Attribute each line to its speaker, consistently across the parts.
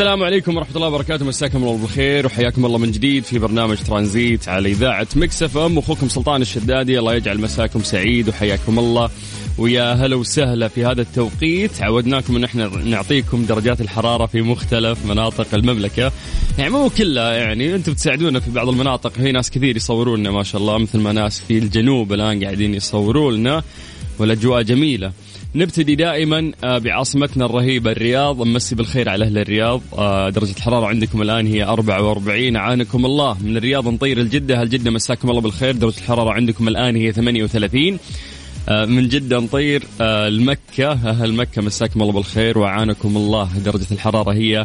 Speaker 1: السلام عليكم ورحمة الله وبركاته. مساكم الله بالخير وحياكم الله من جديد في برنامج ترانزيت على إذاعة مكسف أم. أخوكم سلطان الشدادي الله يجعل مساكم سعيد وحياكم الله. ويا هلا وسهلا في هذا التوقيت. عودناكم إن إحنا نعطيكم درجات الحرارة في مختلف مناطق المملكة. يعني مو كلها يعني أنتم بتساعدونا في بعض المناطق. في ناس كثير يصورون لنا ما شاء الله. مثل ما ناس في الجنوب الآن قاعدين يصوروا لنا والأجواء جميلة. نبتدي دائما آه، بعاصمتنا الرهيبة الرياض. نمسي بالخير على أهل الرياض. آه، درجة الحرارة عندكم الآن هي 44 أعانكم الله. من الرياض نطير الجدة. هل جدة مساكم الله بالخير؟ درجة الحرارة عندكم الآن هي 38 آه، من جدة نطير المكة أهل مكة مساكم الله بالخير وعانكم الله. درجة الحرارة هي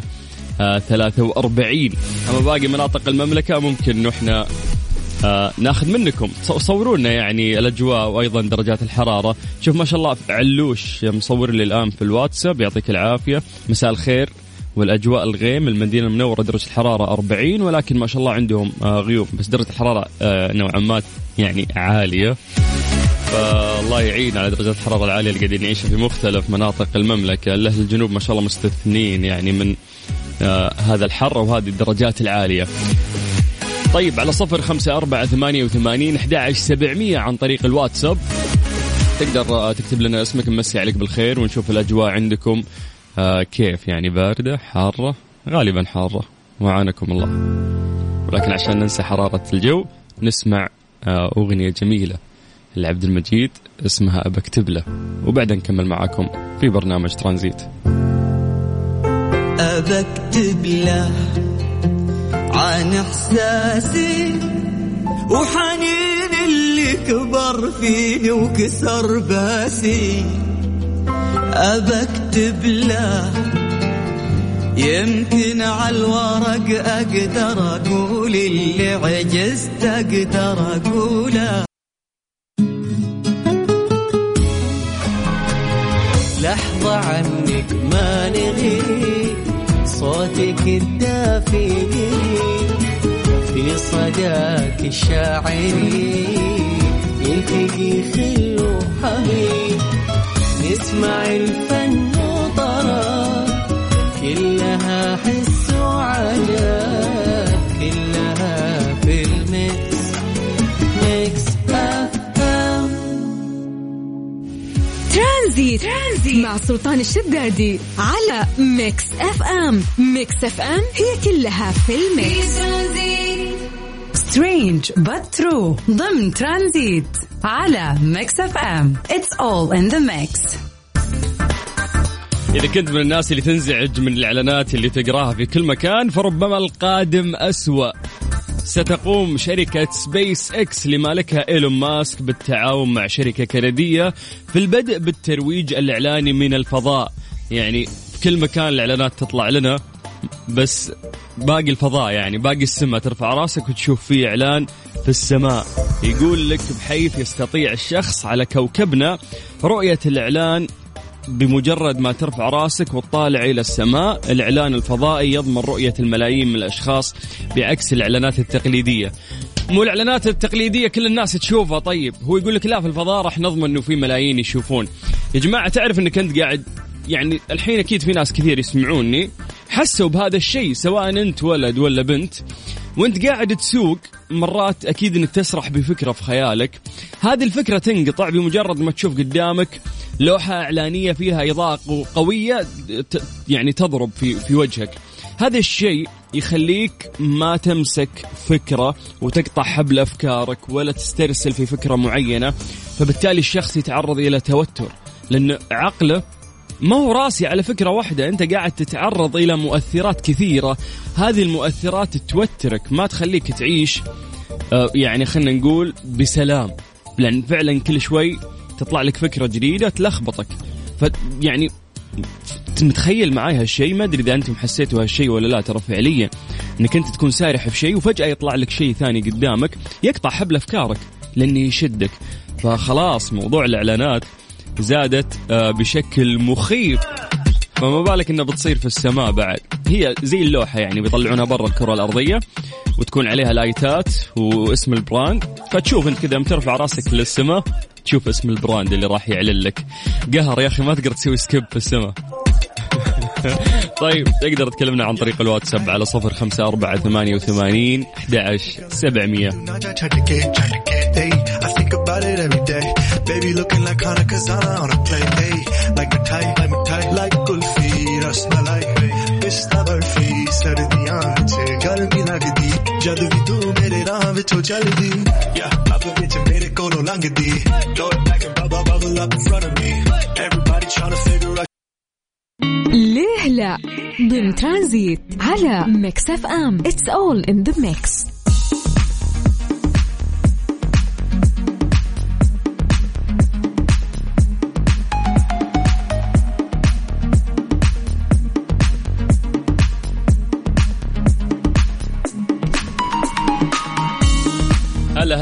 Speaker 1: 43 أما باقي مناطق المملكة ممكن إحنا آه ناخذ منكم. صوروا لنا يعني الأجواء وأيضا درجات الحرارة. شوف ما شاء الله علوش مصور لي الآن في الواتساب. يعطيك العافية. مساء الخير والأجواء الغيم. المدينة المنورة درجة الحرارة 40 ولكن ما شاء الله عندهم آه غيوم. بس درجة الحرارة آه نوعا ما يعني عالية. فالله يعين على درجات الحرارة العالية اللي قاعدين نعيشها في مختلف مناطق المملكة. أهل الجنوب ما شاء الله مستثنين يعني من آه هذا الحر وهذه الدرجات العالية. طيب على صفر خمسة أربعة ثمانية وثمانين أحد سبعمية عن طريق الواتساب. تقدر تكتب لنا اسمك نمسي عليك بالخير ونشوف الأجواء عندكم. آه كيف يعني؟ باردة حارة غالبا حارة. وعانكم الله. ولكن عشان ننسى حرارة الجو نسمع آه أغنية جميلة لعبد المجيد اسمها أبكتب له وبعدين نكمل معاكم في برنامج ترانزيت.
Speaker 2: أبكتب له عن إحساسي وحنين اللي كبر فيني وكسر باسي. ابكتب له يمكن على الورق أقدر أقول اللي عجزت أقدر أقوله. لحظة عنك ما نغيب صوتك الدافي في صداك الشاعري. يلتقي خل وحبيب نسمع الفن وطرب كلها حس وعجب.
Speaker 3: ترانزيت, ترانزيت مع سلطان الشدادي على Mix FM. Mix FM هي كلها في ال
Speaker 4: mix. strange but true ضمن ترانزيت على Mix FM. it's all in the mix
Speaker 1: إذا كنت من الناس اللي تنزعج من الإعلانات اللي تقراها في كل مكان فربما القادم أسوأ. ستقوم شركة سبيس إكس لمالكها إيلون ماسك بالتعاون مع شركة كندية في البدء بالترويج الإعلاني من الفضاء. يعني في كل مكان الإعلانات تطلع لنا بس باقي الفضاء يعني باقي السماء. ترفع راسك وتشوف فيه إعلان في السماء. يقول لك بحيث يستطيع الشخص على كوكبنا رؤية الإعلان بمجرد ما ترفع راسك وتطالع إلى السماء الإعلان الفضائي يضمن رؤية الملايين من الأشخاص بعكس الإعلانات التقليدية. مو الإعلانات التقليدية كل الناس تشوفها طيب. هو يقول لك لا في الفضاء راح نضمن إنه في ملايين يشوفون. يا جماعة تعرف إنك أنت قاعد يعني الحين أكيد في ناس كثير يسمعوني حسوا بهذا الشيء سواء أنت ولد ولا بنت. وأنت قاعد تسوق مرات أكيد إنك تسرح بفكرة في خيالك. هذه الفكرة تنقطع بمجرد ما تشوف قدامك لوحة إعلانية فيها إضاءة قوية يعني تضرب في في وجهك. هذا الشيء يخليك ما تمسك فكرة وتقطع حبل أفكارك ولا تسترسل في فكرة معينة فبالتالي الشخص يتعرض إلى توتر. لأن عقله ما هو راسي على فكرة واحدة أنت قاعد تتعرض إلى مؤثرات كثيرة. هذه المؤثرات توترك ما تخليك تعيش آه، يعني خلينا نقول بسلام. لأن فعلا كل شوي تطلع لك فكرة جديدة تلخبطك. ف يعني متخيل معي هالشيء؟ ما أدري إذا أنتم حسيتوا هالشيء ولا لا ترى فعليا إنك أنت تكون سارح في شيء وفجأة يطلع لك شيء ثاني قدامك يقطع حبل أفكارك لأنه يشدك. فخلاص موضوع الإعلانات زادت آه، بشكل مخيف. فما بالك إنها بتصير في السماء بعد. هي زي اللوحة يعني بيطلعونها برا الكرة الأرضية وتكون عليها لايتات واسم البراند. فتشوف أنت كذا ترفع راسك للسماء. تشوف اسم البراند اللي راح يعلن لك قهر يا أخي ما تقدر تسوي سكيب في السماء طيب تقدر تكلمنا عن طريق الواتساب على صفر خمسة أربعة ثمانية وثمانين أحد سبعمية Just my life, it's not her face,
Speaker 5: everything I'm saying, gotta be like a deep, just do love it totality.
Speaker 1: Yeah, my bitch made it go no longer Throw it back and bubble bubble up in front of me. Everybody trying to figure out.
Speaker 3: ليه لا ضمن ترانزيت على ميكس اف ام اتس اول ان ذا ميكس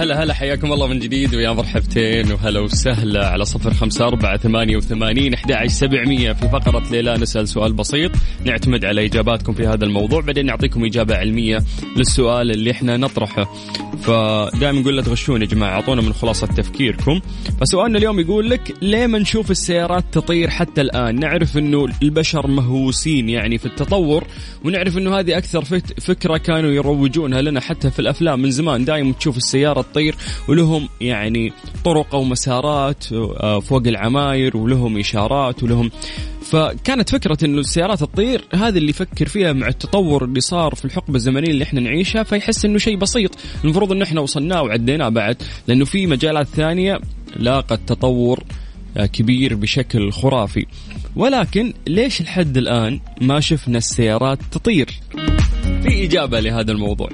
Speaker 1: هلا هلا حياكم الله من جديد ويا مرحبتين وهلا وسهلا على صفر خمسة أربعة ثمانية وثمانين أحد سبعمية في فقرة ليلى نسأل سؤال بسيط. نعتمد على إجاباتكم في هذا الموضوع بعدين نعطيكم إجابة علمية للسؤال اللي إحنا نطرحه. فدائما نقول لا تغشون يا جماعة أعطونا من خلاصة تفكيركم. فسؤالنا اليوم يقول لك ليه ما نشوف السيارات تطير حتى الآن؟ نعرف أنه البشر مهووسين يعني في التطور ونعرف أنه هذه أكثر فكرة كانوا يروجونها لنا حتى في الأفلام من زمان. دائما تشوف السيارة تطير ولهم يعني طرق أو مسارات آه، فوق العماير ولهم إشارات ولهم فكانت فكرة إنه السيارات تطير هذا اللي يفكر فيها مع التطور اللي صار في الحقبة الزمنية اللي إحنا نعيشها فيحس إنه شيء بسيط. المفروض إنه إحنا وصلناه وعديناه بعد لأنه في مجالات ثانية لاقت تطور آه، كبير بشكل خرافي. ولكن ليش لحد الآن ما شفنا السيارات تطير؟ في إجابة لهذا الموضوع.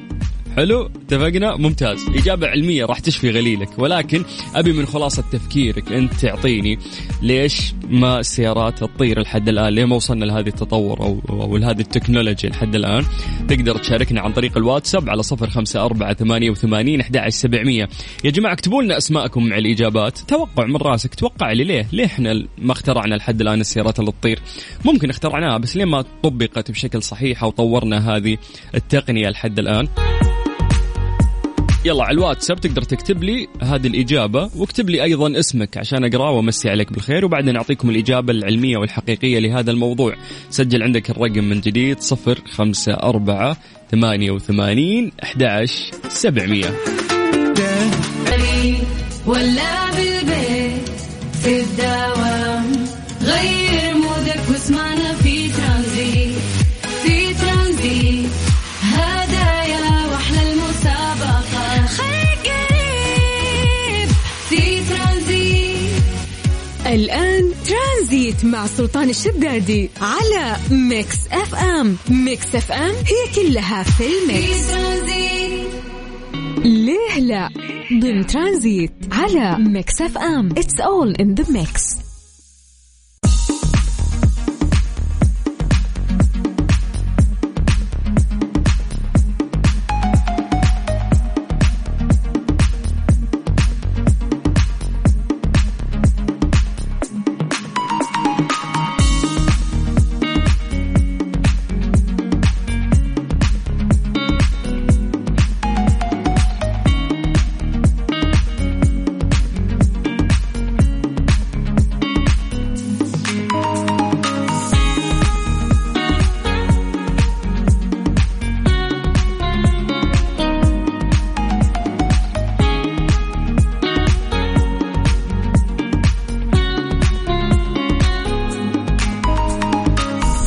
Speaker 1: حلو اتفقنا؟ ممتاز. إجابة علمية راح تشفي غليلك. ولكن أبي من خلاصة تفكيرك أنت تعطيني ليش ما السيارات تطير لحد الآن؟ ليه ما وصلنا لهذه التطور أو, أو لهذه التكنولوجيا لحد الآن؟ تقدر تشاركنا عن طريق الواتساب على صفر خمسة أربعة ثمانية وثمانين سبعمية. يا جماعة اكتبوا لنا أسماءكم مع الإجابات. توقع من راسك توقع لي ليه؟ ليه إحنا ما اخترعنا لحد الآن السيارات اللي تطير؟ ممكن اخترعناها بس ليه ما طبقت بشكل صحيح أو طورنا هذه التقنية لحد الآن؟ يلا على الواتساب تقدر تكتب لي هذه الإجابة واكتب لي أيضا اسمك عشان أقرأ وأمسي عليك بالخير وبعدين أعطيكم الإجابة العلمية والحقيقية لهذا الموضوع. سجل عندك الرقم من جديد صفر خمسة أربعة ثمانية وثمانين أحد سبعمية. ولا ترانزيت
Speaker 3: مع سلطان الشدادي على Mix FM. Mix FM هي كلها في ال mix. ليه لا؟ ضمن ترانزيت على Mix FM. It's all in the mix.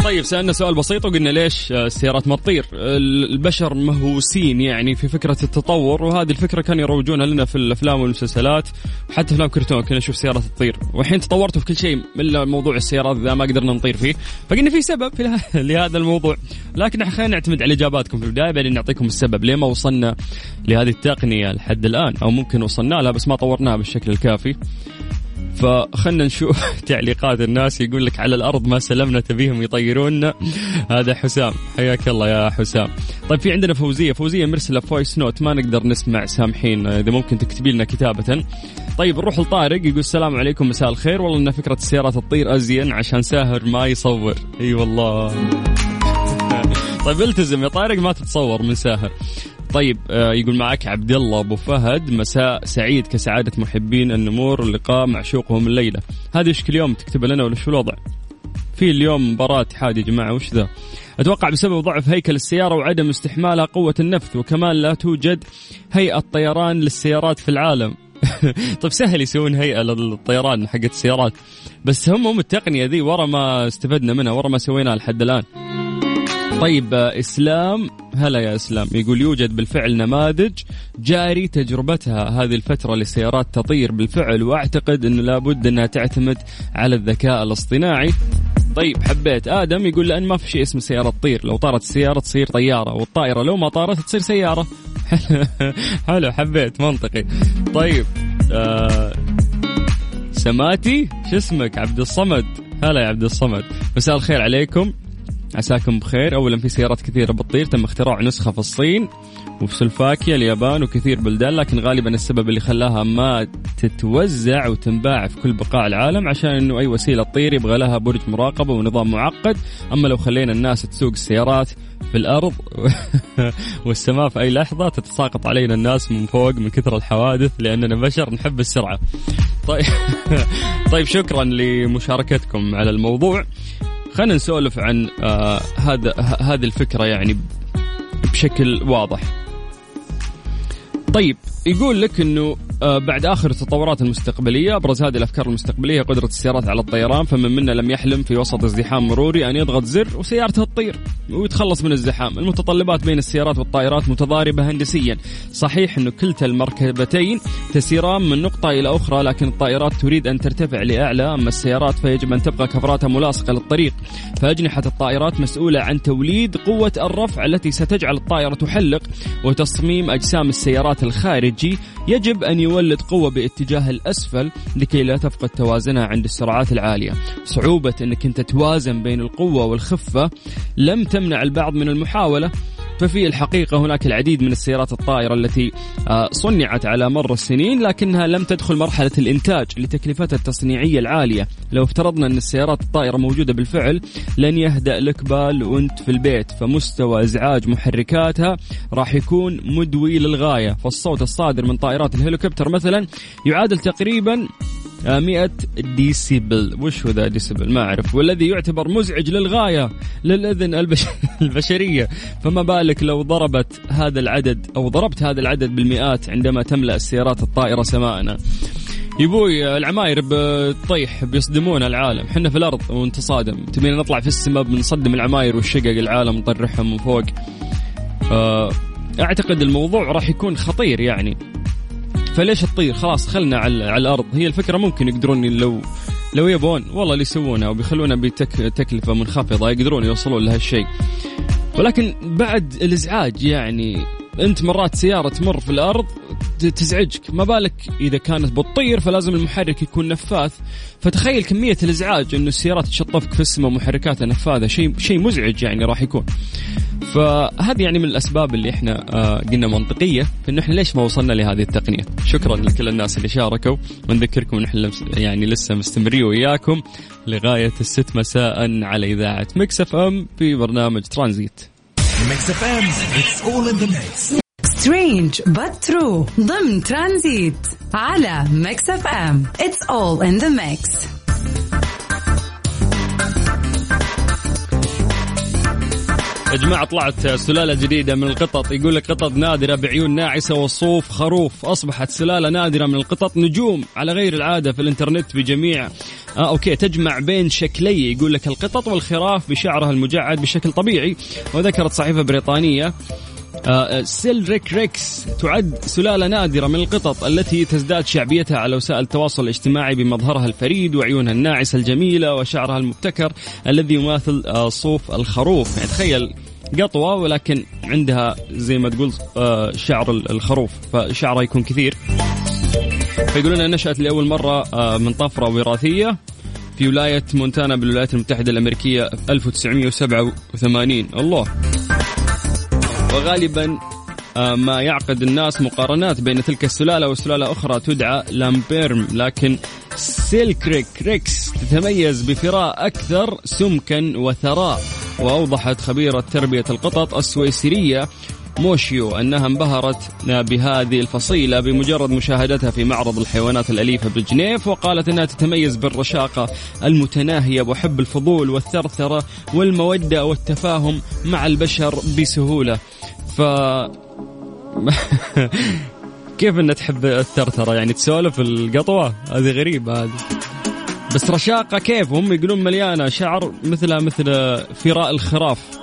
Speaker 1: طيب سألنا سؤال بسيط وقلنا ليش السيارات ما تطير؟ البشر مهووسين يعني في فكرة التطور وهذه الفكرة كانوا يروجونها لنا في الأفلام والمسلسلات حتى أفلام كرتون كنا نشوف سيارات تطير. والحين تطورتوا في كل شيء إلا موضوع السيارات ذا ما قدرنا نطير فيه. فقلنا في سبب لهذا الموضوع. لكن خلينا نعتمد على إجاباتكم في البداية بعدين نعطيكم السبب. ليه ما وصلنا لهذه التقنية لحد الآن؟ أو ممكن وصلنا لها بس ما طورناها بالشكل الكافي. فخلنا نشوف تعليقات الناس. يقول لك على الأرض ما سلمنا تبيهم يطيرونا هذا حسام. حياك الله يا حسام. طيب في عندنا فوزية. فوزية مرسلة voice note. ما نقدر نسمع سامحينا. إذا ممكن تكتبي لنا كتابة. طيب نروح لطارق يقول السلام عليكم. مساء الخير. والله إن فكرة السيارات تطير أزين عشان ساهر ما يصور. أي والله. طيب التزم يا طارق ما تتصور من ساهر. طيب آه، يقول معك عبد الله أبو فهد مساء سعيد كسعادة محبين النمور لقاء معشوقهم الليلة. هذه إيش كل يوم تكتب لنا ولا شو الوضع؟ في اليوم مباراة اتحاد يا جماعة وش ذا؟ أتوقع بسبب ضعف هيكل السيارة وعدم استحمالها قوة النفث وكمان لا توجد هيئة طيران للسيارات في العالم. طيب سهل يسوون هيئة للطيران حقت السيارات بس هم هم التقنية ذي ورا ما استفدنا منها ورا ما سويناها لحد الآن. طيب آه، إسلام هلا يا إسلام يقول يوجد بالفعل نماذج جاري تجربتها. هذه الفترة لسيارات تطير بالفعل وأعتقد انه لابد إنها تعتمد على الذكاء الاصطناعي. طيب حبيت آدم يقول لأن ما في شيء اسمه سيارة تطير. لو طارت السيارة تصير طيارة والطائرة لو ما طارت تصير سيارة. حلو حبيت منطقي. طيب آه سماتي شو اسمك؟ عبد الصمد. هلا يا عبد الصمد. مساء الخير عليكم. عساكم بخير اولا في سيارات كثيرة بتطير تم اختراع نسخة في الصين وفي سلوفاكيا اليابان وكثير بلدان لكن غالبا السبب اللي خلاها ما تتوزع وتنباع في كل بقاع العالم عشان إنه أي وسيلة تطير يبغى لها برج مراقبة ونظام معقد أما لو خلينا الناس تسوق السيارات في الأرض والسماء في أي لحظة تتساقط علينا الناس من فوق من كثر الحوادث لأننا بشر نحب السرعة. طيب طيب شكرا لمشاركتكم على الموضوع. خلينا نسولف عن آه هذا هذه الفكرة يعني بشكل واضح. طيب يقول لك إنه آه، بعد آخر التطورات المستقبلية أبرز هذه الأفكار المستقبلية قدرة السيارات على الطيران فمن منا لم يحلم في وسط ازدحام مروري أن يضغط زر وسيارته تطير ويتخلص من الزحام. المتطلبات بين السيارات والطائرات متضاربة هندسيا. صحيح إنه كلتا المركبتين تسيران من نقطة إلى أخرى لكن الطائرات تريد أن ترتفع لأعلى. أما السيارات فيجب أن تبقى كفراتها ملاصقة للطريق. فأجنحة الطائرات مسؤولة عن توليد قوة الرفع التي ستجعل الطائرة تحلق وتصميم أجسام السيارات الخارجي يجب أن يولد قوة باتجاه الأسفل لكي لا تفقد توازنها عند السرعات العالية. صعوبة أنك أنت توازن بين القوة والخفة. لم تمنع البعض من المحاولة. ففي الحقيقة هناك العديد من السيارات الطائرة التي آه، صنعت على مر السنين لكنها لم تدخل مرحلة الإنتاج لتكلفتها التصنيعية العالية. لو افترضنا أن السيارات الطائرة موجودة بالفعل لن يهدأ لك بال وأنت في البيت فمستوى إزعاج محركاتها راح يكون مدوي للغاية. فالصوت الصادر من طائرات الهليكوبتر مثلا يعادل تقريبا 100 ديسيبل. وش هو ذا ديسيبل؟ ما أعرف. والذي يعتبر مزعج للغاية للأذن البش... البشرية. فما بالك لو ضربت هذا العدد أو ضربت هذا العدد بالمئات عندما تملأ السيارات الطائرة سماءنا يبوي العماير بتطيح بيصدمون العالم. إحنا في الأرض ونتصادم تبينا نطلع في السماء بنصدم العماير والشقق العالم نطرحهم من فوق. آه، أعتقد الموضوع راح يكون خطير يعني. فليش تطير؟ خلاص خلنا على, على الأرض. هي الفكرة ممكن يقدرون لو لو يبون والله اللي يسوونها وبيخلونها بتكلفه منخفضة يقدرون يوصلون لهالشيء. ولكن بعد الإزعاج يعني انت مرات سيارة تمر في الأرض تزعجك. ما بالك إذا كانت بتطير فلازم المحرك يكون نفاث. فتخيل كمية الإزعاج إنه السيارات تشطفك في السماء ومحركاتها نفاذة. شيء شيء مزعج يعني راح يكون. فهذه يعني من الأسباب اللي إحنا آه قلنا منطقية. انه إحنا ليش ما وصلنا لهذه التقنية؟ شكرا لكل الناس اللي شاركوا. ونذكركم إن إحنا يعني لسه مستمرين وياكم لغاية الست مساء على إذاعة Mix FM في برنامج ترانزيت. Mix FM it's all in the mix.
Speaker 4: strange but true. ضمن ترانزيت على Mix FM it's all in the mix.
Speaker 1: يا جماعة طلعت سلالة جديدة من القطط. يقول لك قطط نادرة بعيون ناعسة وصوف خروف. أصبحت سلالة نادرة من القطط نجوم. على غير العادة في الإنترنت بجميع آه okay تجمع بين شكلي يقول لك القطط والخراف بشعرها المجعد بشكل طبيعي. وذكرت صحيفة بريطانية آه، سيلريك ريكس تعد سلالة نادرة من القطط التي تزداد شعبيتها على وسائل التواصل الاجتماعي بمظهرها الفريد وعيونها الناعسة الجميلة وشعرها المبتكر الذي يماثل آه، صوف الخروف. يعني تخيل قطوة ولكن عندها زي ما تقول آه، شعر الخروف فشعرها يكون كثير. فيقولون نشأت لأول مرة آه، من طفرة وراثية في ولاية مونتانا بالولايات المتحدة الأمريكية 1987 الله. وغالبا آه، ما يعقد الناس مقارنات بين تلك السلالة وسلالة أخرى تدعى لامبيرم لكن سيلكريك ريكس تتميز بفراء أكثر سمكا وثراء. وأوضحت خبيرة تربية القطط السويسرية موشيو أنها انبهرت بهذه الفصيلة بمجرد مشاهدتها في معرض الحيوانات الأليفة بجنيف وقالت أنها تتميز بالرشاقة المتناهية وحب الفضول والثرثرة والمودة والتفاهم مع البشر بسهولة. ف كيف إنها تحب الثرثرة؟ يعني تسولف القطوة؟ هذه غريبة هذه. بس رشاقة كيف؟ هم يقولون مليانة شعر مثلها مثل فراء الخراف.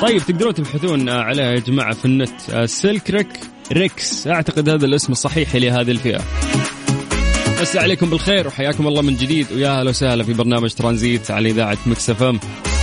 Speaker 1: طيب تقدرون تبحثون عليها يا جماعة في النت سيلك ريك ريكس أعتقد هذا الاسم الصحيح لهذه الفئة. بس عليكم بالخير وحياكم الله من جديد. ويا أهلا وسهلا في برنامج ترانزيت على
Speaker 2: إذاعة Mix FM من